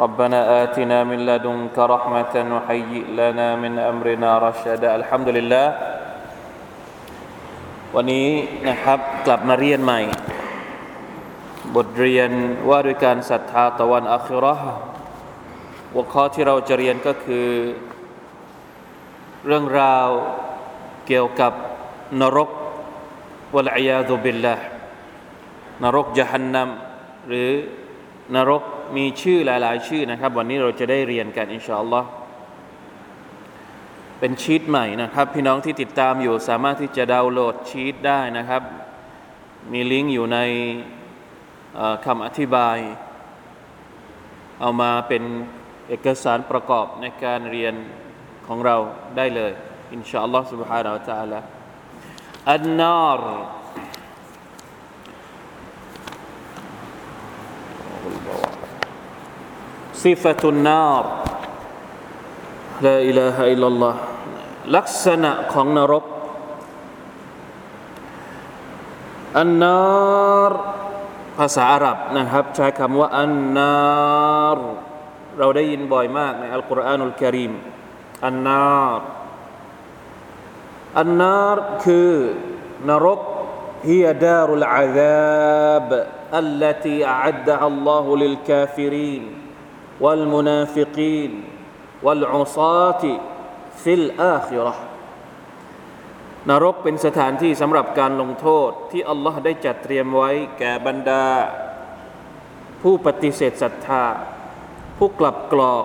ربنا آتنا من لدنك رحمة وهيئ لنا من أمرنا رشدا الحمد لله วันนี้นะครับกลับมาเรียนใหม่ บทเรียนว่าด้วยการศรัทธาตะวันอัคราหัวข้อที่เราจะเรียนก็คือ เรื่องราวเกี่ยวกับนรกวะลัยยาตุบิลละนรกจหันนัมหรือนรก มีชื่อหลาย ๆ ชื่อนะครับ วันนี้เราจะได้เรียนกันอินชาอัลลอฮ์เป็นชีตใหม่นะครับ พี่น้องที่ติดตามอยู่สามารถที่จะดาวน์โหลดชีตได้นะครับ มีลิงก์อยู่ในคำอธิบาย เอามาเป็นเอกสารประกอบในการเรียนของเราได้เลย อินชาอัลลอฮ์ سبحانه และ تعالى อันนาร صفة النار لا إله إلا الله ลักษณะของนรกอันนารภาษาอาหรับนะครับ ใช้คำว่าอันนารเราได้ยินบ่อยมากในอัลกุรอานุลกิริมอันนารอันนารคือนรก هي دار العذاب التي أعدها الله للكافرين والمنافقين والعصاة في الآخرة นรกเป็นสถานที่สำหรับการลงโทษที่อัลลอฮ์ได้จัดเตรียมไว้แก่บรรดา ผู้ปฏิเสธศรัทธา ผู้กลับกรอก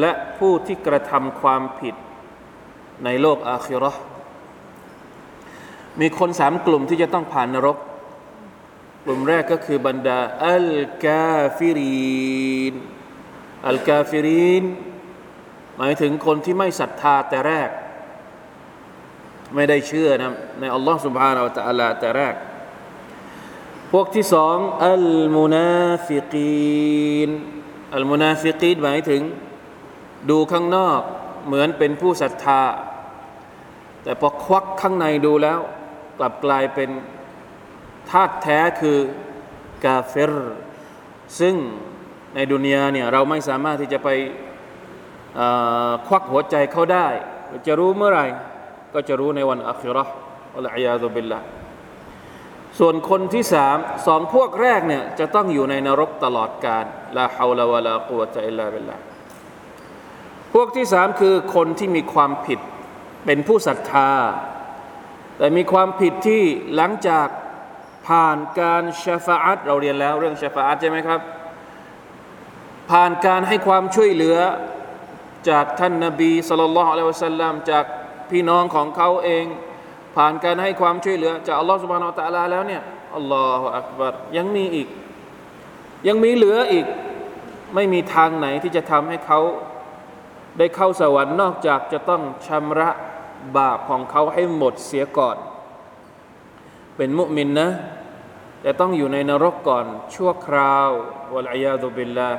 และผู้ที่กระทำความผิดในโลกอาคิรอมีคนสามกลุ่มที่จะต้องผ่านนรก กลุ่มแรกก็คือบรรดา อัลกาฟิรีน อัลกาฟิรินหมายถึงคนที่ไม่ศรัทธาแต่แรก ไม่ได้เชื่อนะในอัลลอฮ์سبحانه وتعالىแต่แรก พวกที่สองالمنافقين المنافقينหมายถึงดูข้างนอกเหมือนเป็นผู้ศรัทธา แต่พอควักข้างในดูแล้ว กลับกลายเป็นธาตุแท้คือกาเฟรซึ่ง ในดุนยาเนี่ยเราไม่สามารถที่จะไปควักหัวใจเขาได้ จะรู้เมื่อไหร่ ก็จะรู้ในวันอัคราอัลอยาตุบิลละส่วนคนที่สามสองพวกแรกเนี่ยจะต้องอยู่ในนรกตลอดกาลลาฮาวลาวะลากุวะตะอิลลาบิลละพวกที่สามคือคนที่มีความผิดเป็นผู้ศรัทธา แต่มีความผิดที่หลังจากผ่านการชฟาอัตเราเรียนแล้วเรื่องชฟาอัตใช่ไหมครับ ผ่านการให้ความช่วยเหลือจากท่านนบีสุลต่านละอัลลอฮฺสัลลัมจากพี่น้องของเขาเอง ผ่านการให้ความช่วยเหลือ จากอัลลอฮฺสุบฮานาอัลตะลาแล้วเนี่ยอัลลอฮฺอักบัรยังมีอีก ยังมีเหลืออีกไม่มีทางไหนที่จะทำให้เขาได้เข้าสวรรค์นอกจากจะต้องชำระบาปของเขาให้หมดเสียก่อน เป็นมุมินนะแต่ต้องอยู่ในนรกก่อนชั่วคราววะลัยยาตุบิลลา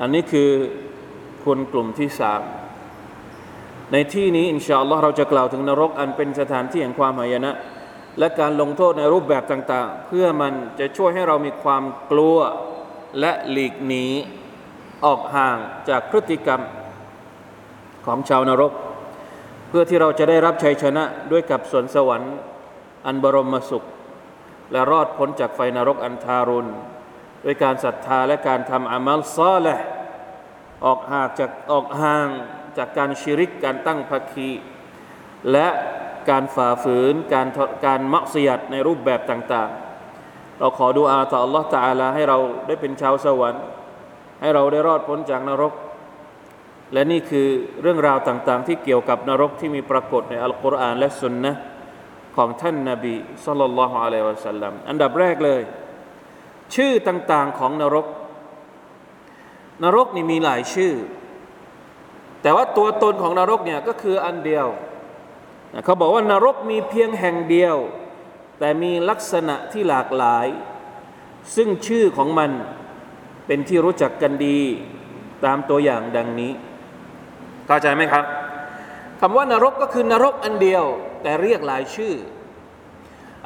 อันนี้คือคนกลุ่มที่สามในที่นี้อินชาอัลลอฮ์เราจะกล่าวถึงนรกอันเป็นสถานที่แห่งความหายนะ และการลงโทษในรูปแบบต่างๆ เพื่อมันจะช่วยให้เรามีความกลัวและหลีกหนีออกห่างจากพฤติกรรมของชาวนรก เพื่อที่เราจะได้รับชัยชนะด้วยกับสวนสวรรค์ อันบรมสุข และรอดพ้นจากไฟนรกอันทารุณ ด้วยการศรัทธาและการทำอามัลซอละออกห่างจากออกห่างจากการชิริกการตั้งภาคีและการฝ่าฝืนการการมักเสียดในรูปแบบต่างๆ เราขอดูอาต่อ Allah ตาลาให้เราได้เป็นชาวสวรรค์ ให้เราได้รอดพ้นจากนรก และนี่คือเรื่องราวต่างๆ ที่เกี่ยวกับนรกที่มีปรากฏในอัลกุรอานและสุนนะของท่านนาบีสุลต่านละฮ์อะลัยฮิวะสัลลัมอันดับแรกเลย ชื่อต่างๆของนรก นรกนี่มีหลายชื่อ แต่ว่าตัวตนของนรกเนี่ยก็คืออันเดียวเขาบอกว่านรกมีเพียงแห่งเดียว แต่มีลักษณะที่หลากหลาย ซึ่งชื่อของมันเป็นที่รู้จักกันดีตามตัวอย่างดังนี้เข้าใจไหมครับคำว่านรกก็คือนรกอันเดียว แต่เรียกหลายชื่อ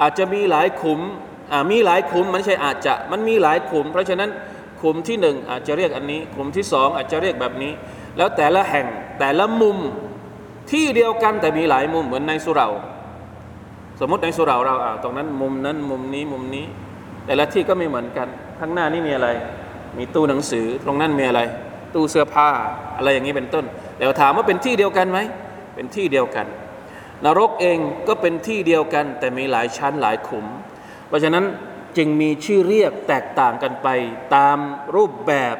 อาจจะมีหลายขุม มีหลายขุมมันใช่อาจจะมันมีหลายขุม เพราะฉะนั้นขุมที่หนึ่งอาจจะเรียกอันนี้ขุมที่สองอาจจะเรียกแบบนี้ แล้วแต่ละแห่งแต่ละมุมที่เดียวกันแต่มีหลายมุมเหมือนในสุเราสมมติในสุเราเราอ่าตรงนั้นมุมนั้นมุมนี้มุมนี้ แต่ละที่ก็ไม่เหมือนกันข้างหน้านี่มีอะไร มีตู้หนังสือตรงนั้นมีอะไร ตู้เสื้อผ้าอะไรอย่างนี้เป็นต้นแต่ถามว่าเป็นที่เดียวกันไหมเป็นที่เดียวกัน นรกเองก็เป็นที่เดียวกัน แต่มีหลายชั้นหลายขุม เพราะฉะนั้นจึงมีชื่อเรียกแตกต่างกันไปตามรูปแบบ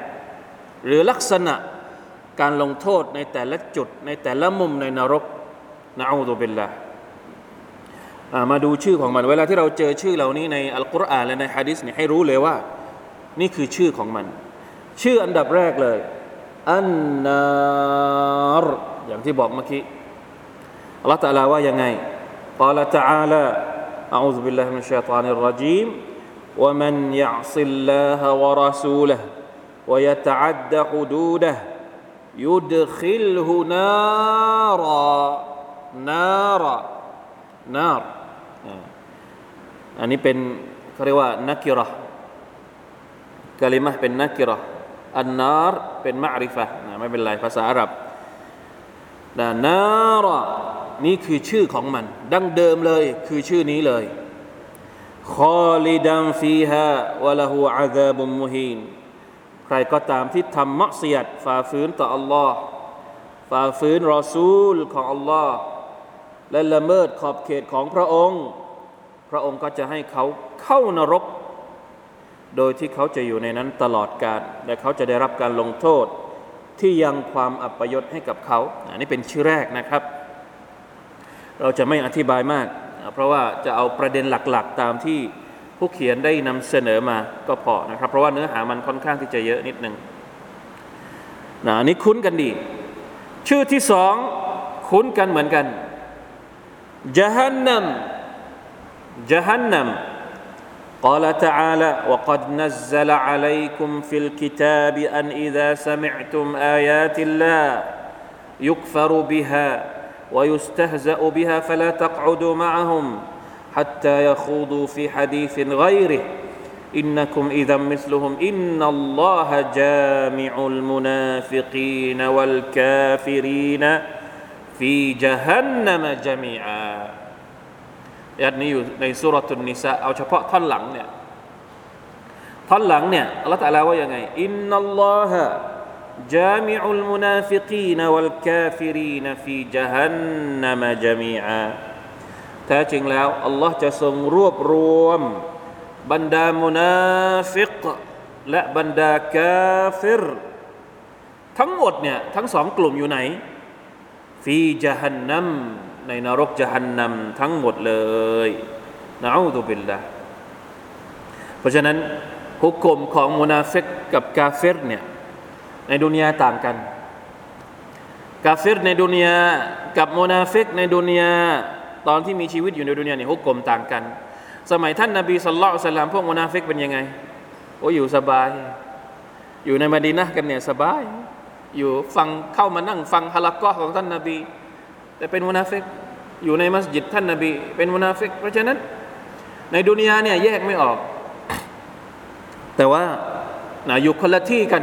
หรือลักษณะการลงโทษในแต่ละจุดในแต่ละมุมในนรกนะอูตุบิลละมาดูชื่อของมัน เวลาที่เราเจอชื่อเหล่านี้ในอัลกุรอานและในฮะดิษเนี่ยให้รู้เลยว่า นี่คือชื่อของมัน ชื่ออันดับแรกเลย อันนารอย่างที่บอกเมื่อกี้อัลลอฮฺตะลาว่ายังไง قال تعالى أعوذ بالله من الشيطان الرجيم ومن يعص الله ورسوله ويتعد حدوده يدخله نارا نارا نار อันนี้เป็นเขาเรียกว่านักกิรอกะลิมะเป็นนักกิรออันนารเป็นมะริฟะนะไม่เป็นไรภาษาอาหรับนะนาร นี่คือชื่อของมัน ดั้งเดิมเลยคือชื่อนี้เลยคอลิดัมฟีฮาวะละหูอาซาบุมมุฮีนใครก็ตามที่ทำมักเสียดฝ่าฝืนต่ออัลลอฮ์ฝ่าฝืนรอซูลของอัลลอฮ์และละเมิดขอบเขตของพระองค์ พระองค์ก็จะให้เขาเข้านรก โดยที่เขาจะอยู่ในนั้นตลอดกาลและเขาจะได้รับการลงโทษที่ยังความอัปยศให้กับเขา อันนี้เป็นชื่อแรกนะครับ เราจะไม่อธิบายมาก เพราะว่าจะเอาประเด็นหลักๆ ตามที่ผู้เขียนได้นำเสนอมาก็พอนะครับ เพราะว่าเนื้อหามันค่อนข้างที่จะเยอะนิดนึงนะนี่คุ้นกันดี ชื่อที่สองคุ้นกันเหมือนกันจฮันนัมจฮันนัม قال تعالى وقد نزل عليكم في الكتاب أن إذا سمعتم آيات الله يكفر بها ويستهزأ بها فلا تقعدوا معهم حتى يخوضوا في حديث غيره إنكم إذا مثلهم إن الله جامع المنافقين والكافرين في جهنم جميعا ยัดนี้อยู่ในสุรตุนนิสาเอาเฉพาะท่อนหลังเนี่ยท่อนหลังเนี่ยอัลลอฮฺตะลาว่ายังไงอินนัลลอฮะ جامع المنافقين والكافرين في جهنم جميعا แท้จริงแล้วอัลลอฮ์จะทรงรวบรวม บรรดามุนาฟิกและบรรดากาฟิรทั้งหมดเนี่ยทั้งสองกลุ่มอยู่ไหน ฟีจฮันนัมในนรกจฮันนัมทั้งหมดเลยนะอูตุบิลละเพราะฉะนั้นฮุกกลมของมุนาฟิกกับกาเฟรเนี่ย ในดุนยาต่างกันกาเฟรในดุนยากับมุนาฟิกในดุนยาตอนที่มีชีวิตอยู่ในดุนยาเนี่ยحكمต่างกัน สมัยท่านนาบีصلى الله عليه وسلمพวกมุนาฟิกเป็นยังไงโอ้อยู่สบาย อยู่ในมะดีนะฮ์กันเนี่ยสบาย อยู่ฟังเข้ามานั่งฟังحلقةของท่านนาบี แต่เป็นมุนาฟิกอยู่ในมัสยิดท่านนาบี เป็นมุนาฟิกเพราะฉะนั้น ในดุนยาเนี่ยแยกไม่ออก แต่ว่านะอยู่คนละที่กัน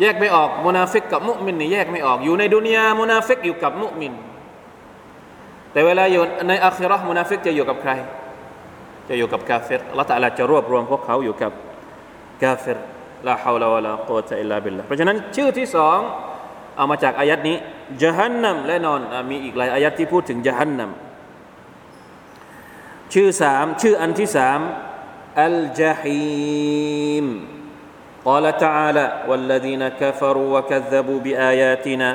แยกไม่ออกมุนาฟิกกับมุมินนี่แยกไม่ออกอยู่ในดุนยามุนาฟิกอยู่กับมุมิน แต่เวลาอยู่ในอาคิเราะฮ์มุนาฟิกจะอยู่กับใคร จะอยู่กับกาเฟรอัลลอฮฺتعالىจะรวบรวมพวกเขาอยู่กับกาเฟรلا حول ولا قوة إلا باللهเพราะฉะนั้นชื่อที่สองเอามาจากอายัดนี้จฮันนัมและนอนมีอีกหลายอายัดที่พูดถึงจฮันนัมชื่อสามชื่ออันที่สามอัลจฮีม قال تعالى والذين كفروا وكذبوا بآياتنا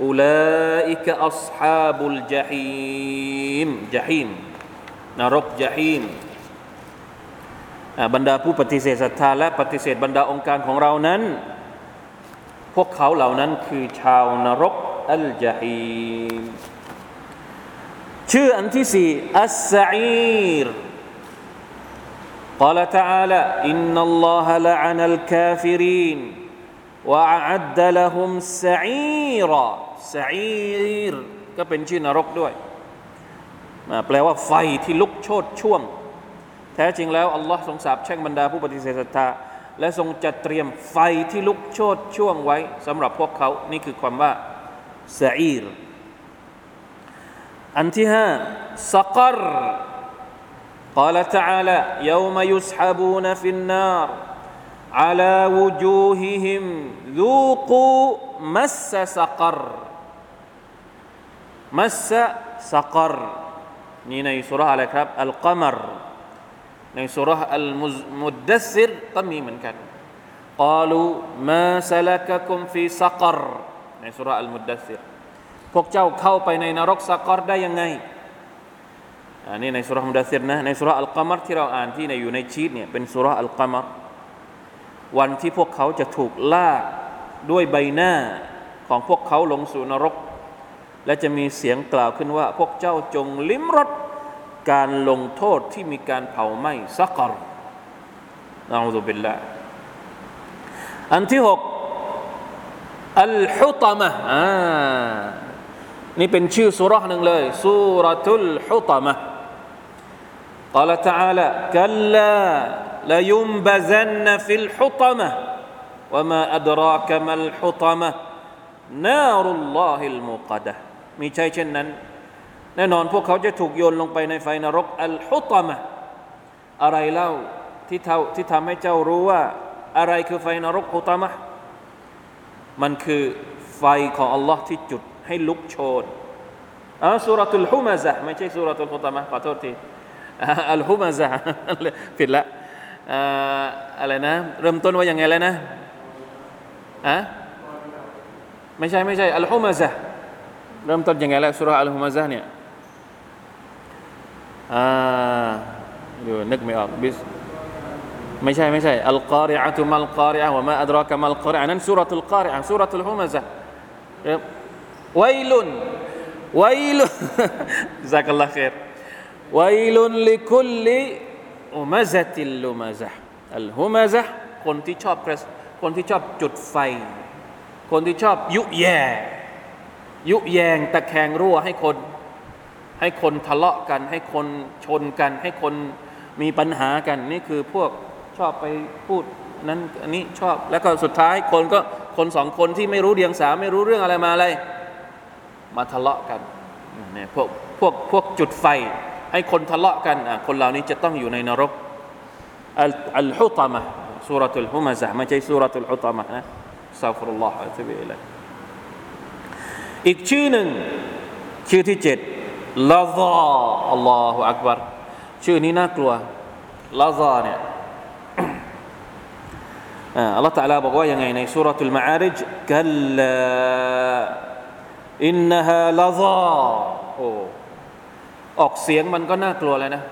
أولئك أصحاب الجحيم جحيم นรกยะฮีมบรรดาผู้ปฏิเสธศรัทธาและปฏิเสธบรรดาองค์การของเรานั้น พวกเขาเหล่านั้นคือชาวนรกอัลจาฮีมชื่ออันที่สี่อัสซีร قال تعالى إن الله لعن الكافرين وأعد لهم سعيرا سعير ก็เป็นชื่อนรกด้วยแปลว่าไฟที่ลุกโชนช่วง แท้จริงแล้วอัลลอฮ์ทรงสาบแช่งบรรดาผู้ปฏิเสธศรัทธาและทรงจัดเตรียมไฟที่ลุกโชนช่วงไว้สำหรับพวกเขา นี่คือความว่าสอีรอันที่ห้าสักร قال تعالى يوم يسحبون في النار على وجوههم ذوقوا مس سقر مس سقر นี่ในสุราอะไรครับอัลกัมรในสุราอัลมุดดัสซิรก็มีเหมือนกัน قالوا ما سلككم في سقر ในสุราอัลมุดดัสซิรพวกเจ้าเข้าไปในนรกสักรได้ยังไง อันนี้ในสุรามุดัสซิรนะในสุราอัลกัมรที่เราอ่านที่ในอยู่ในชีตเนี่ยเป็นสุราอัลกัมรวันที่พวกเขาจะถูกลากด้วยใบหน้าของพวกเขาลงสู่นรก และจะมีเสียงกล่าวขึ้นว่า พวกเจ้าจงลิ้มรสการลงโทษที่มีการเผาไหม้سقر نعوذ باللهอันที่หกالحطمةอ่านี่เป็นชื่อซูเราะฮ์หนึ่งเลยسورة الحطمة قال تعالى كلا لينبذن في الحطمة وما أدراك ما الحطمة نار الله الموقدة มีใช่เช่นนั้น แน่นอนพวกเขาจะถูกโยนลงไปในไฟนรกอัลฮุตมะอะไรเล่าที่เท่าที่ทำให้เจ้ารู้ว่า อะไรคือไฟนรกฮุตมะมันคือไฟของอัลลอฮ์ที่จุดให้ลุกโชนอ่าสุรทุลฮุมะซะไม่ใช่สุรทุลฮุตมะขอโทษที อัลฮุมะซะผิดละอะไรนะ เริ่มต้นว่ายังไงแล้วนะอะไม่ใช่ไม่ใช่อัลฮุมะซะเริ่มต้นยังไงแล้วสุราอัลฮุมะซะเนี่ยอ่าอยู่นึกไม่ออกบิสไม่ใช่ไม่ใช่อัลกอริอะตุมัลกอริอะวะมาอัดรอกะมัลกอริอะนั้นสุรทุลกอริอะสุรทุลฮุมะซะวัยลุนวัยลุน جزاك الله خير วัยลุนลิคุลลิอุมาซะติลลุมาซะอัฮุมาซะคนที่ชอบคนที่ชอบจุดไฟ คนที่ชอบยุแย่ยุแยงตะแคงรั่วให้คน ให้คนทะเลาะกัน ให้คนชนกัน ให้คนมีปัญหากัน นี่คือพวกชอบไปพูดนั้นอันนี้ชอบแล้วก็สุดท้ายคนก็คนสองคนที่ไม่รู้เดียงสาไม่รู้เรื่องอะไรมาอะไร มาทะเลาะกันเนี่ยพวกพวกพวกจุดไฟ ให้คนทะเลาะกันคนเหล่านี้จะต้องอยู่ในนรกอัลฮุตามะสุรทุลฮุมะซะไม่ใช่สุรทุลฮุตามะนะซาฟุรุลลอฮฺอัลลอฮฺอีกชื่อหนึ่งชื่อที่เจ็ดลาซาอัลลอฮฺอักบารชื่อนี้น่ากลัวลาซาเนี่ยอัลลอฮฺตะลาบอกว่ายังไงในสุรทุลมาอาริจกัลลาอินนฮาลาซาโอ้ ออกเสียงมันก็น่ากลัวเลยนะ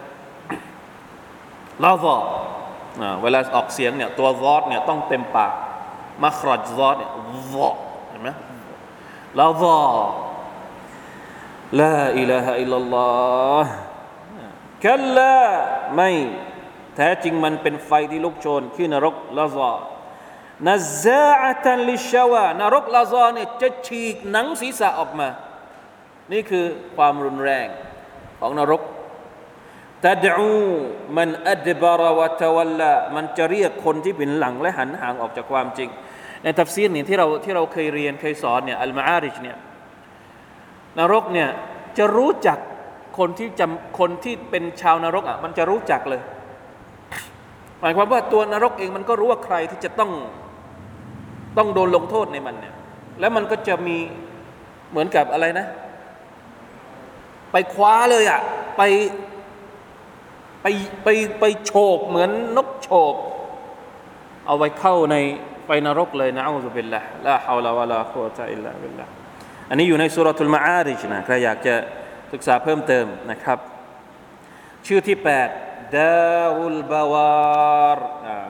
ลาซาเวลาออกเสียงเนี่ยตัวซอดเนี่ยต้องเต็มปากมัครจซอดเนี่ยซอเห็นไหมลาซาลาอิลาฮะอิลลัลลอฮ์คัลลาไม่แท้จริงมันเป็นไฟที่ลุกโชนคือนรกลาซานัซาอัตันลิชาวานรกลาซาเนี่ยจะฉีกหนังศีรษะออกมา นี่คือความรุนแรง ของนรกตัดอูมันอัดบารวะตวัลละมันจะเรียกคนที่เป็นหลังและหันห่างออกจากความจริง ในทัฟซีรนี่ที่เราที่เราเคยเรียนเคยสอนเนี่ยอัลมาอาริชเนี่ยนรกเนี่ยจะรู้จักคนที่จำคนที่เป็นชาวนรกอะมันจะรู้จักเลย หมายความว่าตัวนรกเองมันก็รู้ว่าใครที่จะต้องต้องโดนลงโทษในมันเนี่ยแล้วมันก็จะมีเหมือนกับอะไรนะ ไปคว้าเลยอะ่ะไปไปไปไปโฉบเหมือนนกโฉบเอาไว้เข้าในไฟนรกเลยนะอัลลอฮฺบิลละลาฮาวลาวะลาคุตะอิลลาบิลละอันนี้อยู่ในสุรทูลมาอาริจนะใครอยากจะศึกษาเพิ่มเติมนะครับ ชื่อที่ 8ดารุลบาวาร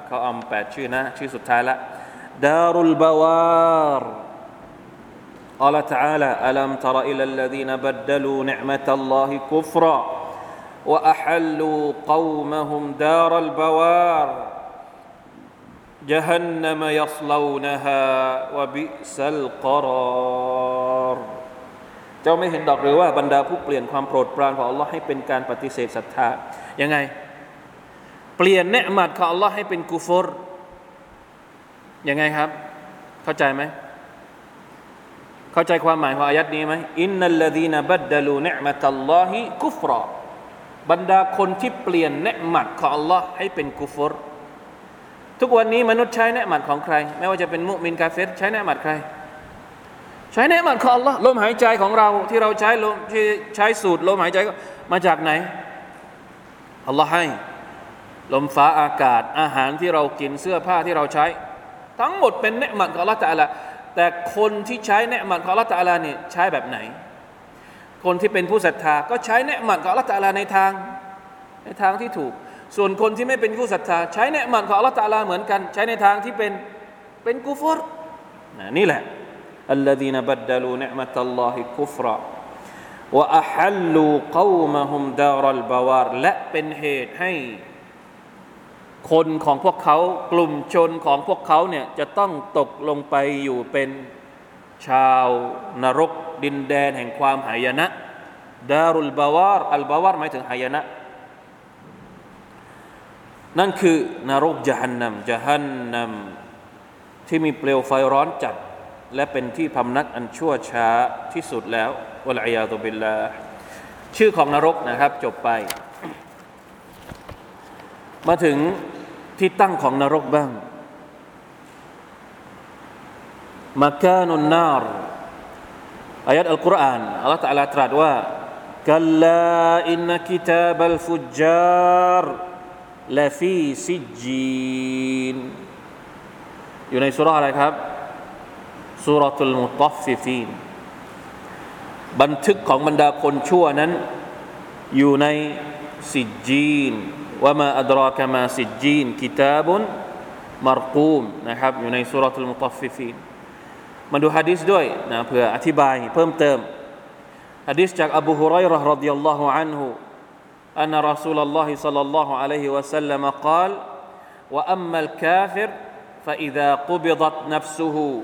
เขาเอาแปดชื่อนะ ชื่อสุดท้ายละดารุลบาวาร قال تعالى ألم تر إلى الذين بدلوا نعمة الله كفرا وأحلوا قومهم دار البوار جهنم يصلونها وبئس القرار เจ้าไม่เห็นดอกหรือว่าบรรดาผู้เปลี่ยนความโปรดปรานของ Allah ให้เป็นการปฏิเสธศรัทธายังไง เปลี่ยนเนืมัดของ Allah ให้เป็นกุฟรยังไงครับ เข้าใจไหม เข้าใจความหมายของอายัดนี้ไหมอินนัลลดีนบัดดลูเนืมัตัลลอฮิกุฟรอบรรดาคนที่เปลี่ยนเนืมัดของ Allah ให้เป็นกุฟรทุกวันนี้มนุษย์ใช้เนืมัดของใคร ไม่ว่าจะเป็นมุมินกาเฟรใช้เนืมัดใคร ใช้เนืมัดของ Allah ลมหายใจของเราที่เราใช้ลมที่ใช้สูตรลมหายใจมาจากไหน Allah ให้ลมฟ้าอากาศอาหารที่เรากินเสื้อผ้าที่เราใช้ ทั้งหมดเป็นเนืมัดของ Allah แต่ละ แต่คนที่ใช้เนืมัดของ Allah แต่ละเนี่ยใช้แบบไหน คนที่เป็นผู้ศรัทธา ก็ใช้เนืมัดของ Allah แต่ละในทางในทางที่ถูก ส่วนคนที่ไม่เป็นผู้ศรัทธา ใช้เนืมัดของ Allah แต่ละเหมือนกัน ใช้ในทางที่เป็นเป็นกุฟรนี่แหละ الذين بدلوا نعمة الله كفرا وأحلوا قومهم دار البوار และเป็นเหตุให้ คนของพวกเขากลุ่มชนของพวกเขาเนี่ยจะต้องตกลงไปอยู่เป็นชาวนรกดินแดนแห่งความหายนะดารุลบาวารอัลบาวารหมายถึงหายนะ นั่นคือนรกจหันนำจหันนำที่มีเปลวไฟร้อนจัด และเป็นที่พำนักอันชั่วช้าที่สุดแล้ววะลัยยาตุบิลลาชื่อของนรกนะครับจบไป มาถึงที่ตั้งของนรกบ้างมาคานุนนารอายัดอัลกุรอานอัลลอฮฺตรัสตรัสว่าكلا إن كتاب الفجار لفي سجينอยู่ในซูเราะฮ์อะไรครับسورة المطففينบันทึกของบรรดาคนชั่วนั้น อยู่ในسجين ว่ามาอัดรากมาสิจีนกิตาบุนมารกูมนะครับอยู่ในสุรทุลมุตัฟฟิฟีนมาดูฮะดิษด้วยนะเพื่ออธิบายเพิ่มเติมฮะดิษจากอบูฮุไรร์รดิยัลลอฮุอันฮุ أن رسول الله صلى الله عليه وسلم قال وأما الكافر فإذا قبضت نفسه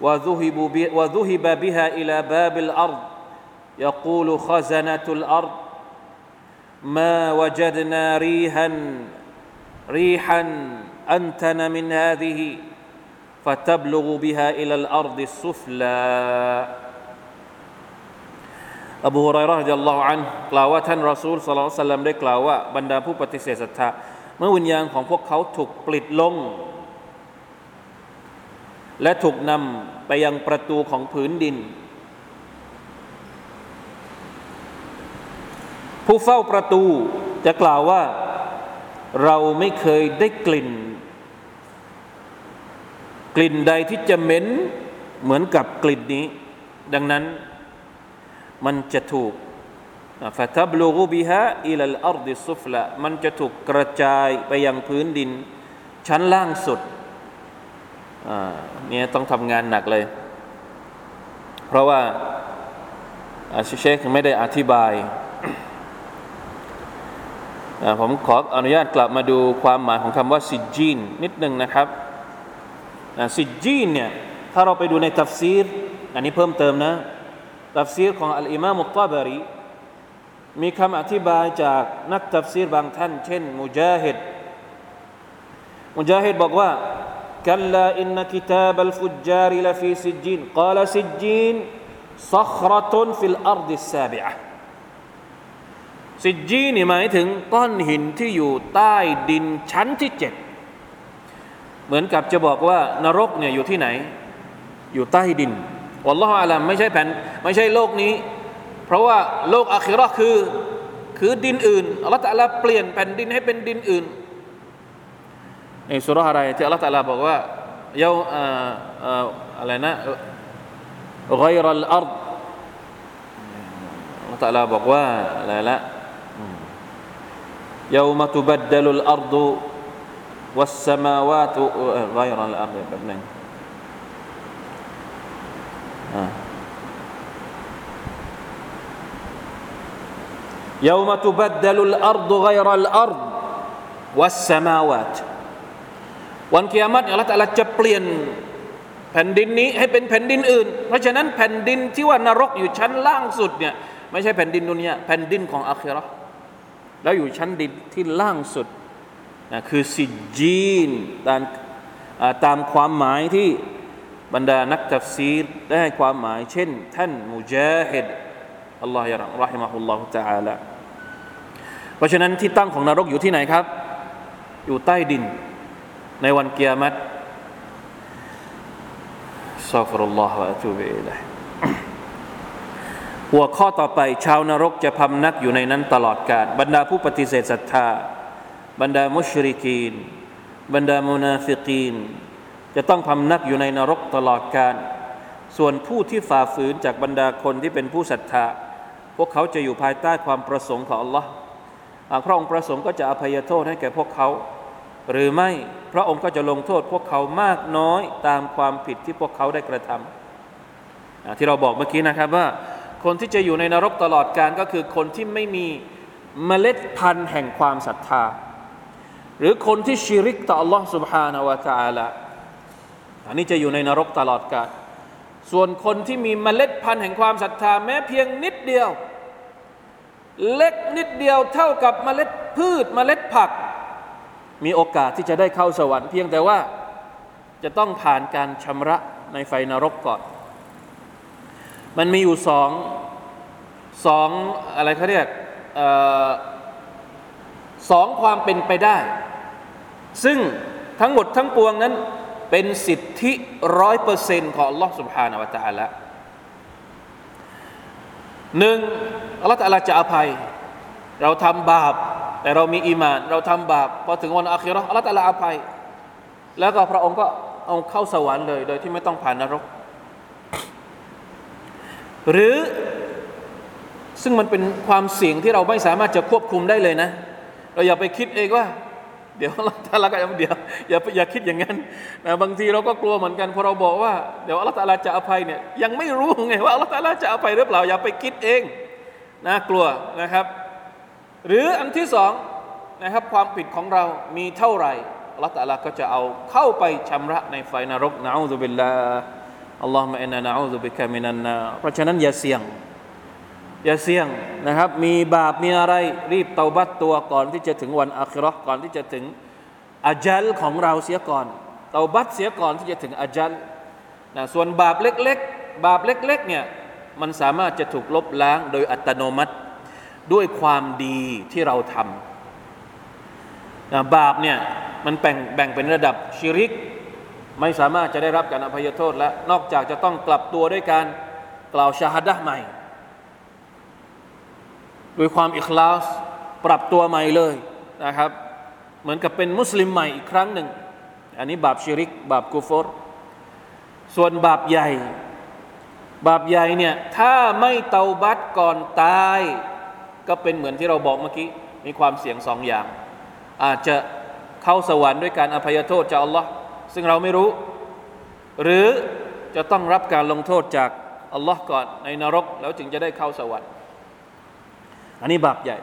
وذهب, وذهب بها إلى باب الأرض يقول خزنة الأرض ما وجدنا ريحا ريحا أنتن من هذه فتبلغ بها إلى الأرض السفلى อบูฮุไรรอฮ์จัลลอฮุอันกล่าวว่าท่านรอซูลสลลัลสลัมได้กล่าวว่าบรรดาผู้ปฏิเสธศรัทธาเมื่อวิญญาณของพวกเขาถูกปลิดลง และถูกนำไปยังประตูของผืนดิน ผู้เฝ้าประตูจะกล่าวว่าเราไม่เคยได้กลิ่น กลิ่นใดที่จะเหม็นเหมือนกับกลิ่นนี้ ดังนั้นมันจะถูกฟาทับลูกูบิฮะอิลลอัรดิซุฟละมันจะถูกกระจายไปยังพื้นดิน ชั้นล่างสุดเนี่ยต้องทำงานหนักเลย เพราะว่าอาชิเชคไม่ได้อธิบาย ผมขออนุญาตกลับมาดูความหมายของคำว่าซิจีนนิดนึงนะครับซิจีนเนี่ยถ้าเราไปดูในตัฟซีรอันนี้เพิ่มเติมนะตัฟซีรของอัลอิมามุตตาบรีมีคำอธิบายจากนักตัฟซีรบางท่าน เช่น มุจาฮิดมุจาฮิดบอกว่าكلا إن كتاب الفجار لفي سجين قال سجين صخرة في الأرض السابعة จีนี่หมายถึงก้อนหินที่อยู่ใต้ดินชั้นที่เจ็ดเหมือนกับจะบอกว่า นรกเนี่ยอยู่ที่ไหน อ อยู่ใต้ดินวัลลอฮฺอาลัมไม่ใช่แผ่นไม่ใช่โลกนี้ เพราะว่าโลกอาคิรอคือ คือดินอื่นอัลลอฮฺตะลาเปลี่ยนแผ่นดินให้เป็นดินอื่นในสุราอะไรที่อัลลอฮฺตะลาบอกว่าเยาอะไรนะ غير الأرض อัลลอฮฺตะลาบอกว่าอะไรละ يوم تبدل الأرض والسماوات غير الأرض แบบนึง يوم تبدل الأرض غير الأرض والسماوات วันกิยามัตอัลลอฮฺตะลาจะเปลี่ยนแผ่นดินนี้ให้เป็นแผ่นดินอื่น เพราะฉะนั้นแผ่นดินที่ว่านรกอยู่ชั้นล่างสุดเนี่ยไม่ใช่แผ่นดินดุนยาแผ่นดินของอาคิรอ แล้วอยู่ชั้นดินที่ล่างสุดนะคือสิจีนตามตามความหมายที่บรรดานักตัฟซีรได้ให้ความหมาย เช่น ท่านมุจาฮิดอัลลอฮฺยรหิมะฮุลลอฮฺ تعالى เพราะฉะนั้นที่ตั้งของนรกอยู่ที่ไหนครับ อยู่ใต้ดินในวันเกียรติสัฟรุล หัวข้อต่อไปชาวนรกจะพำนักอยู่ในนั้นตลอดกาลบรรดาผู้ปฏิเสธศรัทธา บรรดามุชริกีน บรรดามุนาฟิกีน จะต้องพำนักอยู่ในนรกตลอดกาลส่วนผู้ที่ฝ่าฝืนจากบรรดาคนที่เป็นผู้ศรัทธา พวกเขาจะอยู่ภายใต้ความประสงค์ของ Allah พระองค์ประสงค์ก็จะอภัยโทษให้แก่พวกเขา หรือไม่พระองค์ก็จะลงโทษพวกเขามากน้อยตามความผิดที่พวกเขาได้กระทำที่เราบอกเมื่อกี้นะครับว่า คนที่จะอยู่ในนรกตลอดการก็คือคนที่ไม่มีเมล็ดพันธุ์แห่งความศรัทธา หรือคนที่ชิริกต่อ Allah سبحانه และ تعالى อันนี้จะอยู่ในนรกตลอดกาลส่วนคนที่มีเมล็ดพันธุ์แห่งความศรัทธา แม้เพียงนิดเดียว เล็กนิดเดียวเท่ากับเมล็ดพืช เมล็ดผัก มีโอกาสที่จะได้เข้าสวรรค์เพียงแต่ว่าจะต้องผ่านการชำระในไฟนรกก่อน มันมีอยู่สองสองอะไรเขาเรียกสองความเป็นไปได้ ซึ่งทั้งหมดทั้งปวงนั้นเป็นสิทธิร้อยเปอร์เซนต์ของ Allah سبحانه และ تعالى หนึ่งอัลลอฮฺตะลาจะอภัย เราทำบาป แต่เรามีอีมาน เราทำบาปพอถึงวันอาคิรออัลลอฮฺตะลาอภัย แล้วก็พระองค์ก็เอาเข้าสวรรค์เลย โดยที่ไม่ต้องผ่านนรก หรือซึ่งมันเป็นความเสี่ยงที่เราไม่สามารถจะควบคุมได้เลยนะ เราอย่าไปคิดเองว่า เดี๋ยวเราถ้าเราก็เดี๋ยวอย่าอย่าคิดอย่างนั้นนะบางทีเราก็กลัวเหมือนกันพอเราบอกว่าเดี๋ยวอัลลอฮฺตาลาจะอภัยเนี่ยยังไม่รู้ไงว่าอัลลอฮฺตาลาจะอภัยหรือเปล่าอย่าไปคิดเองนะกลัวนะครับ หรืออันที่สองนะครับความผิดของเรามีเท่าไหร่อัลลอฮฺตาลาก็จะเอาเข้าไปชำระในไฟนรกนะอูซุบิลลา อัลลอฮฺมะอินนานะอูซุบิกะมินันนาเพราะฉะนั้นอย่าเสี่ยง อย่าเสี่ยงนะครับ มีบาปมีอะไรรีบเตาบัตตัวก่อนที่จะถึงวันอัคราก่อนที่จะถึงอาจัลของเราเสียก่อน เตาบัตเสียก่อนที่จะถึงอาจัลนะส่วนบาปเล็กๆ บาปเล็กๆเนี่ยมันสามารถจะถูกลบล้างโดยอัตโนมัติด้วยความดีที่เราทำนะบาปเนี่ยมันแบ่งแบ่งเป็นระดับชิริก ไม่สามารถจะได้รับการอภัยโทษและนอกจากจะต้องกลับตัวด้วยการกล่าวชาฮัดะใหม่ด้วยความอิคลาสปรับตัวใหม่เลยนะครับ เหมือนกับเป็นมุสลิมใหม่อีกครั้งหนึ่ง อันนี้บาปชิริก บาปกุฟรส่วนบาปใหญ่ บาปใหญ่เนี่ยถ้าไม่เตาบัตก่อนตาย ก็เป็นเหมือนที่เราบอกเมื่อกี้ มีความเสี่ยงสองอย่าง อาจจะเข้าสวรรค์ด้วยการอภัยโทษจากอัลลอฮ์ ซึ่งเราไม่รู้ หรือจะต้องรับการลงโทษจากอัลลอฮ์ก่อนในนรก แล้วจึงจะได้เข้าสวรรค์ อันนี้บาปใหญ่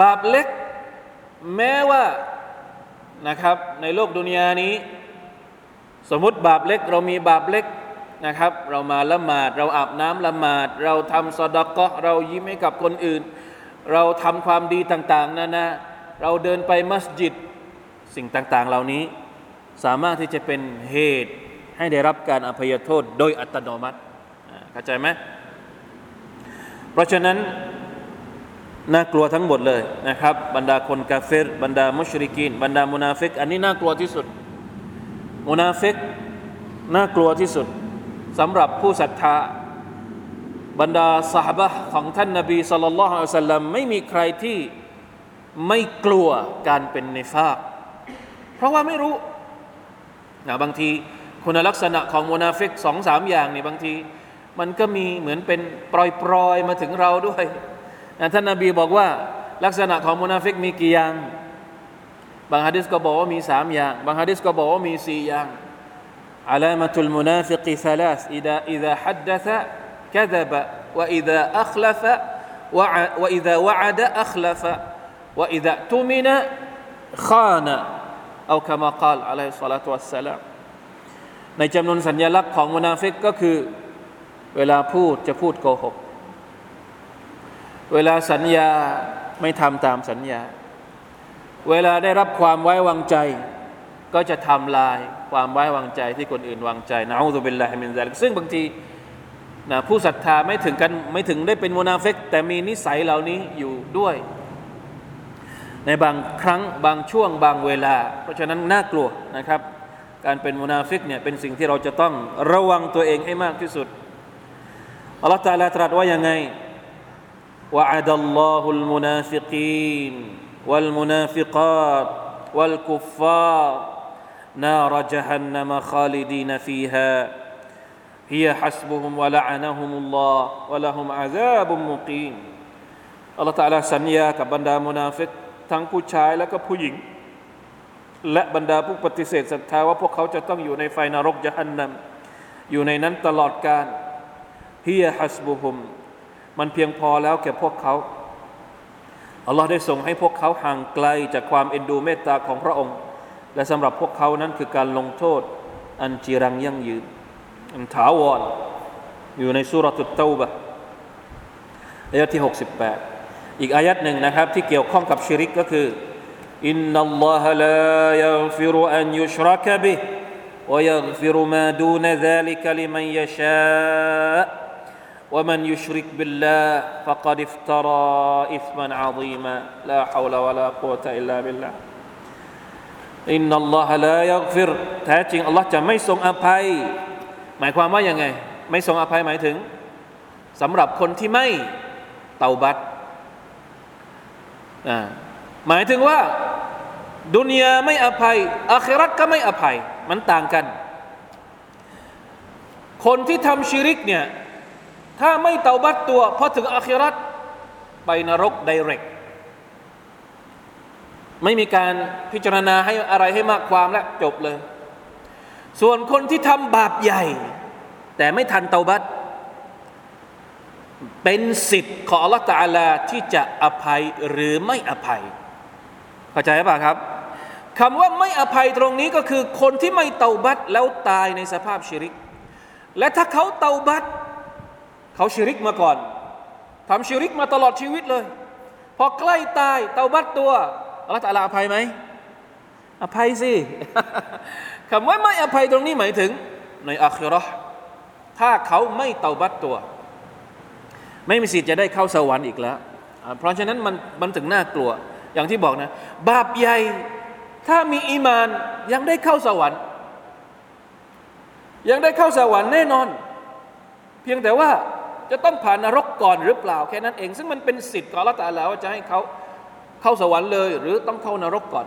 บาปเล็ก แม้ว่านะครับในโลกดุนยานี้ สมมติบาปเล็ก เรามีบาปเล็กนะครับ เรามาละหมาด เราอาบน้ำละหมาด เราทำสดกะเรายิ้มให้กับคนอื่น เราทำความดีต่างๆนานาเราเดินไปมัสยิดสิ่งต่างๆ เหล่านี้ สามารถที่จะเป็นเหตุให้ได้รับการอภัยโทษโดยอัตโนมัติเข้าใจไหมเพราะฉะนั้นน่ากลัวทั้งหมดเลยนะครับ บรรดาคนกาเฟรบรรดามุชริกีนบรรดามุนาฟิก อันนี้น่ากลัวที่สุด มุนาฟิกน่ากลัวที่สุดสำหรับผู้ศรัทธาบรรดาเศาะฮาบะฮ์ของท่านนาบีصلى الله عليه وسلمไม่มีใครที่ไม่กลัวการเป็นنفاق เพราะว่าไม่รู้ นะบางทีคุณลักษณะของมุนาฟิกสองสามอย่างนี่บางที มันก็มีเหมือนเป็นปรอยๆมาถึงเราด้วยนะท่านนาบีบอกว่าลักษณะของมุนาฟิกมีกี่อย่าง บางฮะดิษก็บอกว่ามีสามอย่าง บางฮะดิษก็บอกว่ามีสี่อย่าง أو كما قال عليه الصلاة والسلامในจำนวนสัญลักษณ์ของมุนาฟิกก็คือ เวลาพูดจะพูดโกหก เวลาสัญญาไม่ทำตามสัญญา เวลาได้รับความไว้วางใจ ก็จะทำลายความไว้วางใจที่คนอื่นวางใจنعوذ بالله من ذلكซึ่งบางทีนะผู้ศรัทธาไม่ถึงกันไม่ถึงได้เป็นมุนาฟิกแต่มีนิสัยเหล่านี้อยู่ด้วย ในบางครั้งบางช่วงบางเวลา เพราะฉะนั้นน่ากลัวนะครับ การเป็นมุนาฟิกเนี่ยเป็นสิ่งที่เราจะต้องระวังตัวเองให้มากที่สุดอัลลอฮฺตาลาตรัสว่ายังไง وعد الله المنافقين والمنافقات والكفار نار جهنم خالدين فيها هي حسبهم ولعنهم الله ولهم عذاب مقيم อัลลอฮฺตาลาสัญญากับบรรดามุนาฟิก ทั้งผู้ชายและก็ผู้หญิง และบรรดาผู้ปฏิเสธศรัทธาว่าพวกเขาจะต้องอยู่ในไฟนรกยะฮันนัมอยู่ในนั้นตลอดกาลฮียฮัสบุฮุม มันเพียงพอแล้วแก่พวกเขาอัลลอฮ์ได้ส่งให้พวกเขาห่างไกลจากความเอ็นดูเมตตาของพระองค์ และสำหรับพวกเขานั้นคือการลงโทษ อันจีรังยั่งยืนอันถาวรอยู่ในสุรตุตเตาบะอายะที่ 68 อีกอายัดหนึ่งนะครับ ที่เกี่ยวข้องกับชิริกก็คืออินนัลลอฮะลายัฆฟิรุอันยุชรักบิ ويغفر ما دون ذلك لمن يشاء ومن يشرك بالله فقد افترى إثما عظيما لا حول ولا قوة إلا بالله إن الله لا يغفر แท้จริงอัลลอฮ์จะไม่ทรงอภัย หมายความว่ายังไง ไม่ทรงอภัยหมายถึงสำหรับคนที่ไม่เตาบัต หมายถึงว่า ดุนยาไม่อภัยอาครัตก็ไม่อภัย มันต่างกัน คนที่ทำชิริกเนี่ยถ้าไม่เตาบัตตัวพอถึงอาครัตไปนรกไดเรกไม่มีการพิจารณาให้อะไรให้มากความและจบเลย ส่วนคนที่ทำบาปใหญ่ แต่ไม่ทันเตาบัต เป็นสิทธิ์ของอัลลอฮฺตาลาที่จะอภัยหรือไม่อภัย เข้าใจป่ะครับคำว่าไม่อภัยตรงนี้ก็คือคนที่ไม่เตาบัตแล้วตายในสภาพชิริก และถ้าเขาเตาบัตเขาชิริกมาก่อนทำชิริกมาตลอดชีวิตเลย พอใกล้ตายเตาบัตตัวอัลลอฮฺตาลาอภัยไหมอภัยสิคำว่าไม่อภัยตรงนี้หมายถึงในอัคราถ้าเขาไม่เตาบัตตัว ไม่มีสิทธิ์จะได้เข้าสวรรค์อีกแล้ว เพราะฉะนั้นมันมันถึงน่ากลัว อย่างที่บอกนะ บาปใหญ่ถ้ามีอีมานยังได้เข้าสวรรค์ ยังได้เข้าสวรรค์แน่นอน เพียงแต่ว่าจะต้องผ่านนรกก่อนหรือเปล่าแค่นั้นเอง ซึ่งมันเป็นสิทธิ์ของละตาแล้วว่าจะให้เขาเข้าสวรรค์เลย หรือต้องเข้านรกก่อน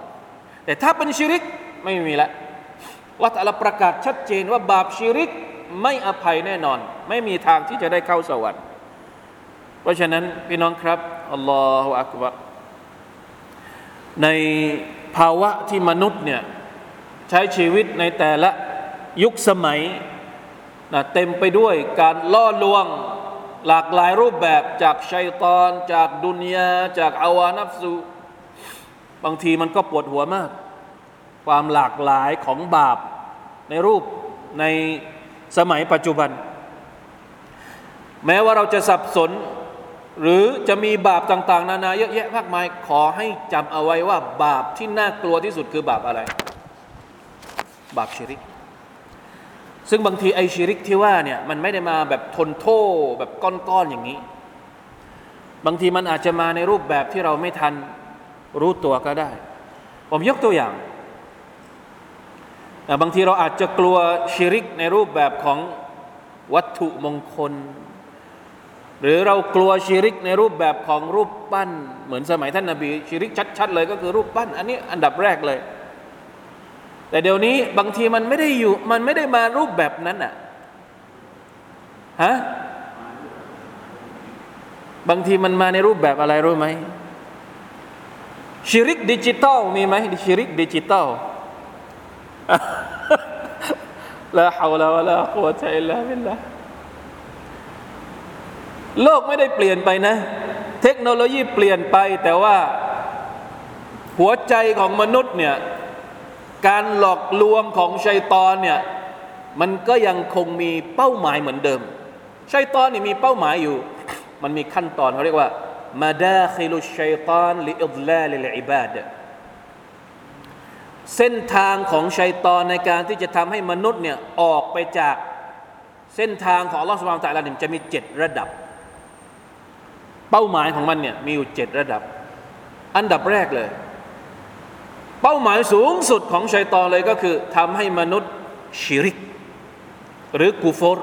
แต่ถ้าเป็นชิริกไม่มีละละตาลาประกาศชัดเจนว่าบาปชิริกไม่อภัยแน่นอน ไม่มีทางที่จะได้เข้าสวรรค์ ราะฉะนั้นพี่น้องครับอัลลอฮฺอักบะในภาวะที่มนุษย์เนี่ยใช้ชีวิตในแต่ละยุคสมัยนะเต็มไปด้วยการล่อลวงหลากหลายรูปแบบจากชัยตอน จากดุนยาจากอาวานัฟสูบางทีมันก็ปวดหัวมาก ความหลากหลายของบาปในรูปในสมัยปัจจุบัน แม้ว่าเราจะสับสน หรือจะมีบาปต่าง ๆ นานาเยอะแยะมากมาย ขอให้จำเอาไว้ว่า บาปที่น่ากลัวที่สุดคือบาปอะไร บาปชิริก ซึ่งบางทีไอชิริกที่ว่าเนี่ยมันไม่ได้มาแบบทนโทษแบบก้อน ๆ อย่างนี้ บางทีมันอาจจะมาในรูปแบบที่เราไม่ทันรู้ตัวก็ได้ ผมยกตัวอย่าง บางทีเราอาจจะกลัวชิริกในรูปแบบของวัตถุมงคล หรือเรากลัวชิริกในรูปแบบของรูปปั้น เหมือนสมัยท่านนาบีชิริกชัด ๆ เลยก็คือรูปปั้น อันนี้อันดับแรกเลย แต่เดี๋ยวนี้บางทีมันไม่ได้อยู่ มันไม่ได้มารูปแบบนั้นอะฮะบางทีมันมาในรูปแบบอะไรรู้ไหมชิริกดิจิตอลมีไหมชิริกดิจิตอลลาฮาวลาวะลากุวะตะอิลลาบิลลา โลกไม่ได้เปลี่ยนไปนะ เทคโนโลยีเปลี่ยนไปแต่ว่าหัวใจของมนุษย์เนี่ยการหลอกลวงของชัยตอนเนี่ยมันก็ยังคงมีเป้าหมายเหมือนเดิมชัยตอนนี่มีเป้าหมายอยู่ มันมีขั้นตอนเขาเรียกว่ามาดาคิลุชัยตอนลิอิดลาลิลอิบาดเส้นทางของชัยตอนในการที่จะทำให้มนุษย์เนี่ยออกไปจากเส้นทางของอัลอสุบานตะลาเนี่ยจะมีเจ็ดระดับ เป้าหมายของมันเนี่ยมีอยู่เจ็ดระดับ อันดับแรกเลย เป้าหมายสูงสุดของชัยตอนเลยก็คือทำให้มนุษย์ชิริก หรือกูฟร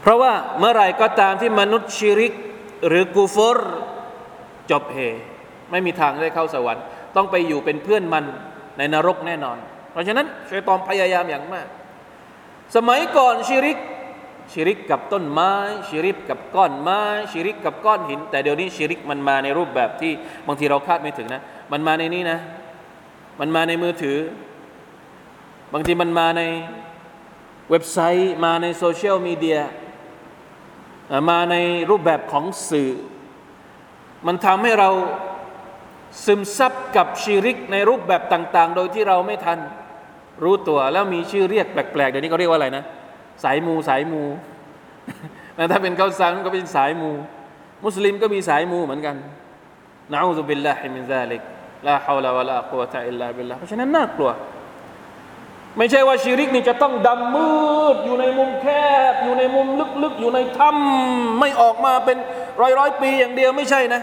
เพราะว่าเมื่อไรก็ตามที่มนุษย์ชิริก หรือกูฟรจบเฮไม่มีทางได้เข้าสวรรค์ ต้องไปอยู่เป็นเพื่อนมันในนรกแน่นอน เพราะฉะนั้นชัยตอนพยายามอย่างมาก สมัยก่อนชิริก ชิริกกับต้นไม้ ชิริกกับก้อนไม้ ชิริกกับก้อนหิน แต่เดี๋ยวนี้ชิริกมันมาในรูปแบบที่บางทีเราคาดไม่ถึงนะ มันมาในนี้นะ มันมาในมือถือ บางทีมันมาในเว็บไซต์มาในโซเชียลมีเดียมาในรูปแบบของสื่อ มันทำให้เราซึมซับกับชิริกในรูปแบบต่าง ๆ โดยที่เราไม่ทันรู้ตัวแล้วมีชื่อเรียกแปลกๆเดี๋ยวนี้เขาเรียกว่าอะไรนะ สายมูสายมูแต่ถ้าเป็นเขาซานก็เป็นสายมู มุสลิมก็มีสายมูเหมือนกันنعوذ بالله من ذلك لا حول ولا قوة إلا باللهเพราะฉะนั้นน่ากลัว ไม่ใช่ว่าชิริกนี่จะต้องดำมืด อยู่ในมุมแคบ อยู่ในมุมลึกๆ อยู่ในถ้ำไม่ออกมาเป็นร้อยร้อยปีอย่างเดียวไม่ใช่นะ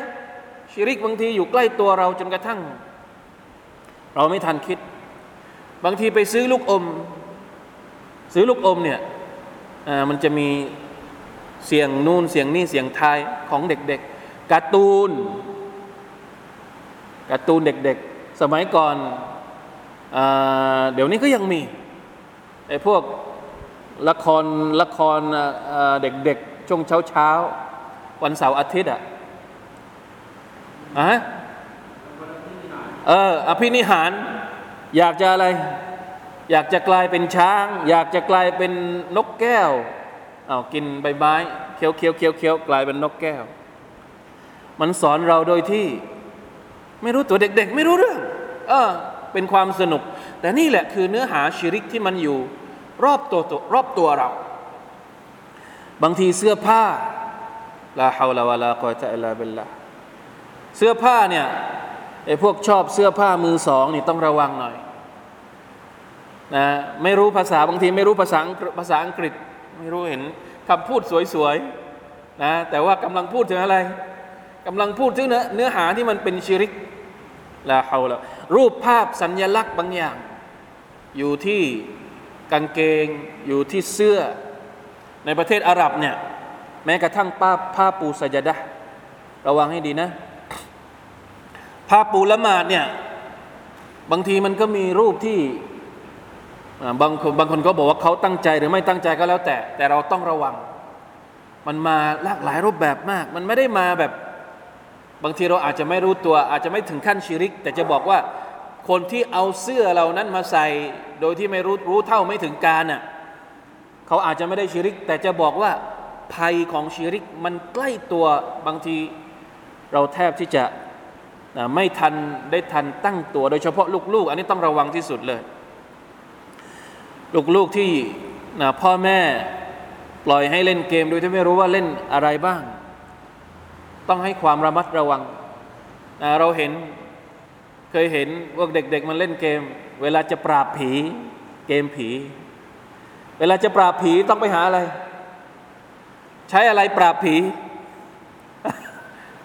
ชีริกบางทีอยู่ใกล้ตัวเราจนกระทั่ง เราไม่ทันคิด บางทีไปซื้อลูกอม ซื้อลูกอมเนี่ย มันจะมีเสียงนู่นเสียงนี่เสียงไทยของเด็กๆการ์ตูนการ์ตูนเด็กๆ สมัยก่อนเดี๋ยวนี้ก็ยังมีไอ้พวกละครละครเด็กๆช่วงเช้าเช้าวันเสาร์อาทิตย์อะอะเอออภินิหาร อยากจะอะไร อยากจะกลายเป็นช้าง อยากจะกลายเป็นนกแก้วเอากินใบไม้เคี้ยวเคี้ยวเคี้ยวเคี้ยวกลายเป็นนกแก้ว มันสอนเราโดยที่ ไม่รู้ตัวเด็ก ๆ ไม่รู้เรื่อง เออ เป็นความสนุก แต่นี่แหละคือเนื้อหาชีริกที่มันอยู่ รอบตัวตัวรอบตัวเรา บางทีเสื้อผ้าลาฮาวลาวะลากุตะอลลาบิลลาเสื้อผ้าเนี่ยไอ้พวกชอบเสื้อผ้ามือสองนี่ต้องระวังหน่อย นะไม่รู้ภาษาบางทีไม่รู้ภาษาภาษาอังกฤษ ไม่รู้เห็นคำพูดสวยๆนะแต่ว่ากำลังพูดถึงอะไรกำลังพูดถึงเนื้อเนื้อหาที่มันเป็นชิริกลาฮาวลารูปภาพสัญญลักษณ์บางอย่าง อยู่ที่กางเกงอยู่ที่เสื้อ ในประเทศอาหรับเนี่ยแม้กระทั่งป้าผ้าปูสยดะระวังให้ดีนะผ้าปูละหมาดเนี่ยบางทีมันก็มีรูปที่ บางคนบางคนก็บอกว่าเขาตั้งใจหรือไม่ตั้งใจก็แล้วแต่ แต่เราต้องระวัง มันมาหลากหลายรูปแบบมาก มันไม่ได้มาแบบบางทีเราอาจจะไม่รู้ตัว อาจจะไม่ถึงขั้นชิริก แต่จะบอกว่าคนที่เอาเสื้อเหล่านั้นมาใส่ โดยที่ไม่รู้รู้เท่าไม่ถึงการน่ะเขาอาจจะไม่ได้ชิริก แต่จะบอกว่าภัยของชิริกมันใกล้ตัวบางทีเราแทบที่จะไม่ทันได้ทันตั้งตัว โดยเฉพาะลูกๆ อันนี้ต้องระวังที่สุดเลย ลูกๆที่พ่อแม่ปล่อยให้เล่นเกมโดยที่ไม่รู้ว่าเล่นอะไรบ้าง ต้องให้ความระมัดระวังเราเห็นเคยเห็นพวกเด็ก ๆ มันเล่นเกม เวลาจะปราบผีเกมผี เวลาจะปราบผีต้องไปหาอะไร ใช้อะไรปราบผี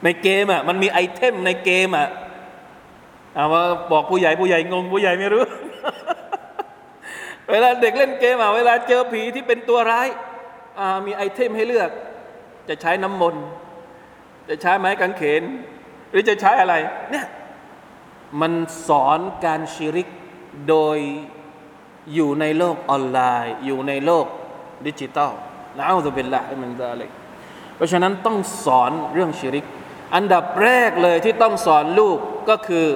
ในเกมอะมันมีไอเทมในเกมอะเอามาบอกผู้ใหญ่ผู้ใหญ่งงผู้ใหญ่ไม่รู้ เวลาเด็กเล่นเกมอะเวลาเจอผีที่เป็นตัวร้ายอ่ามี item ให้เลือก จะใช้น้ำมนต์จะใช้ไม้กางเขน หรือจะใช้อะไรเนี่ยมันสอนการชิริกโดยอยู่ในโลกออนไลน์ อยู่ในโลกดิจิตอลนะอัลลอฮฺเป็นละมันได้เลยเพราะฉะนั้นต้องสอนเรื่องชิริก อันดับแรกเลยที่ต้องสอนลูกก็คือ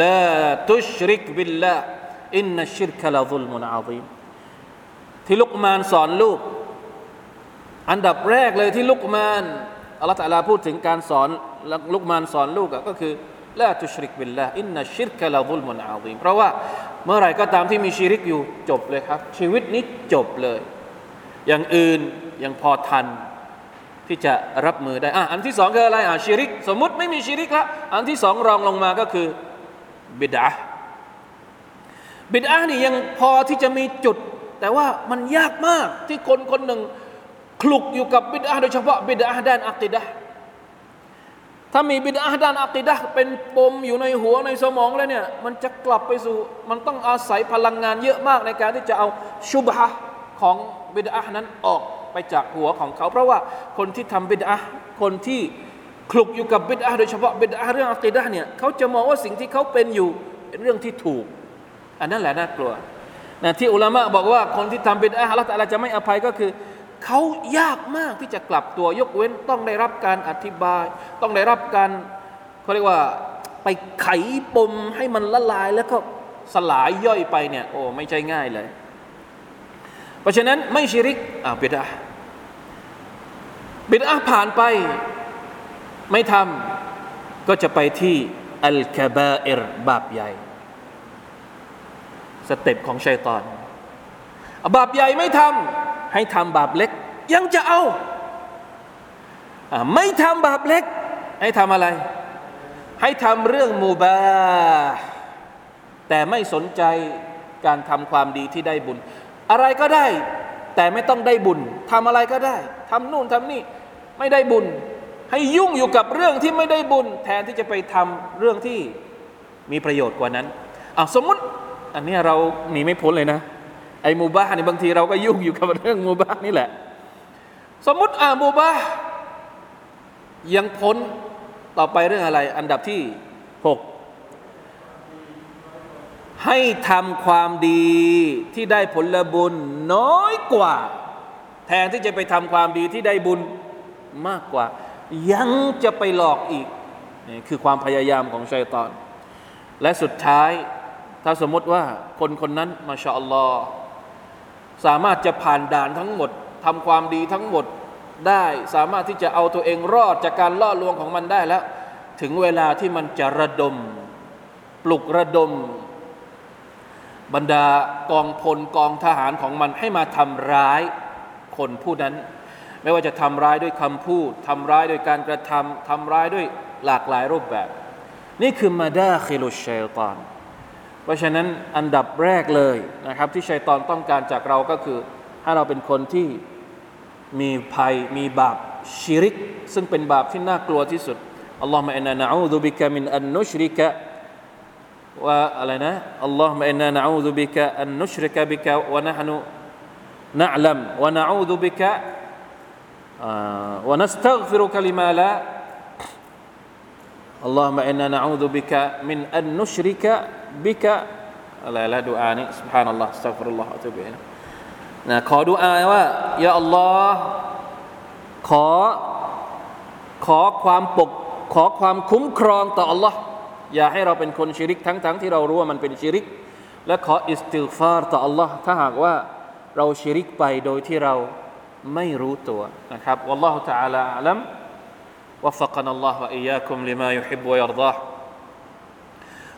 لا تشرك بالله إن الشرك لظلم عظيمที่ลุกมานสอนลูก อันดับแรกเลยที่ลุกมานอัลลอฮฺตะลาพูดถึงการสอนลุกมานสอนลูกก็คือلا تشرك بالله إن الشرك لظلم عظيمเพราะว่าเมื่อไหร่ก็ตามที่มีชิริกอยู่จบเลยครับ ชีวิตนี้จบเลย อย่างอื่นยังพอทันที่จะรับมือได้อะอันที่สองคืออะไรอะชิริก สมมุติไม่มีชิริกละอันที่สองรองลงมาก็คือบิดา บิดานี่ยังพอที่จะมีจุด แต่ว่ามันยากมากที่คนคนหนึ่งคลุกอยู่กับบิดาโดยเฉพาะบิดาด้านอักิดะถ้ามีบิดาด้านอักิดะเป็นปมอยู่ในหัวในสมองแล้วเนี่ยมันจะกลับไปสู่ มันต้องอาศัยพลังงานเยอะมากในการที่จะเอาชุบฮะของบิดานั้นออกไปจากหัวของเขา เพราะว่าคนที่ทำบิดาคนที่คลุกอยู่กับบิดาโดยเฉพาะบิดาเรื่องอักีดะเนี่ยเขาจะมองว่าสิ่งที่เขาเป็นอยู่เป็นเรื่องที่ถูก อันนั้นแหละน่ากลัวนะที่อุลามะบอกว่าคนที่ทำบิดาละต่ละจะไม่อภัยก็คือเขายากมากที่จะกลับตัวยกเว้นต้องได้รับการอธิบาย ต้องได้รับการเขาเรียกว่าไปไขปมให้มันละลายแล้วก็สลายย่อยไปเนี่ยโอ้ไม่ใช่ง่ายเลย เพราะฉะนั้นไม่ชิริกอ่าบิดอะฮ์บิดอะฮ์ผ่านไปไม่ทำก็จะไปที่الكبائرบาปใหญ่ step ของชัยตอน บาปใหญ่ไม่ทำให้ทำบาปเล็ก ยังจะเอาไม่ทำบาปเล็ก ให้ทำอะไร ให้ทำเรื่องมูบา แต่ไม่สนใจการทำความดีที่ได้บุญ อะไรก็ได้ แต่ไม่ต้องได้บุญทำอะไรก็ได้ทำนู่นทำนี่ไม่ได้บุญ ให้ยุ่งอยู่กับเรื่องที่ไม่ได้บุญ แทนที่จะไปทำเรื่องที่มีประโยชน์กว่านั้นอ่าสมมุติ อันนี้เราหนีไม่พ้นเลยนะ ไอ้มูบ้านี่บางทีเราก็ยุ่งอยู่กับเรื่องมูบ้านี่แหละ สมมุติอ่ามูบ้ายังพ้นต่อไปเรื่องอะไร อันดับที่หกให้ทำความดีที่ได้ผลบุญน้อยกว่า แทนที่จะไปทำความดีที่ได้บุญมากกว่า ยังจะไปหลอกอีกนี่คือความพยายามของชัยตอน และสุดท้าย ถ้าสมมติว่าคนคนนั้นมาชาอัลลอฮ์สามารถจะผ่านด่านทั้งหมดทำความดีทั้งหมดได้สามารถที่จะเอาตัวเองรอดจากการล่อลวงของมันได้แล้ว ถึงเวลาที่มันจะระดม ปลุกระดม บรรดากองพลกองทหารของมันให้มาทำร้ายคนผู้นั้น ไม่ว่าจะทำร้ายด้วยคำพูดทำร้ายด้วยการกระทำทำร้ายด้วยหลากหลายรูปแบบ นี่คือมาดาคิลุชัยตอน เพราะฉะนั้นอันดับแรกเลยนะครับ ที่ชัยตอนต้องการจากเราก็คือให้เราเป็นคนที่มีภัยมีบาปชิริก ซึ่งเป็นบาปที่น่ากลัวที่สุดอัลลอฮฺมะอินนานะอูซุบิกะมินอันนุชริกะว่าอะไรนะอัลลอฮฺมะอินนานะอูซุบิกะอันนุชริกะบิกะวะนะฮนุนะลัมวะนะอูซุบิกะ ونستغفرك لما لا اللهم إنا نعوذ بك من أن نشرك بك لا لا دعاء سبحان الله استغفر الله وأتوب إليه นะขอดุอาว่ายาอัลลอฮ์ขอขอความปกขอความคุ้มครองต่ออัลลอฮ์อย่าให้เราเป็นคนชิริกทั้งๆทที่เรารู้ว่ามันเป็นชิริก และขออิสติฟาร์ต่ออัลลอฮ์ถ้าหากว่าเราชิริกไปโดยที่เราไม่รู้ตัวนะครับ والله تعالى أعلم وفقنا الله وإياكم لما يحب ويرضاه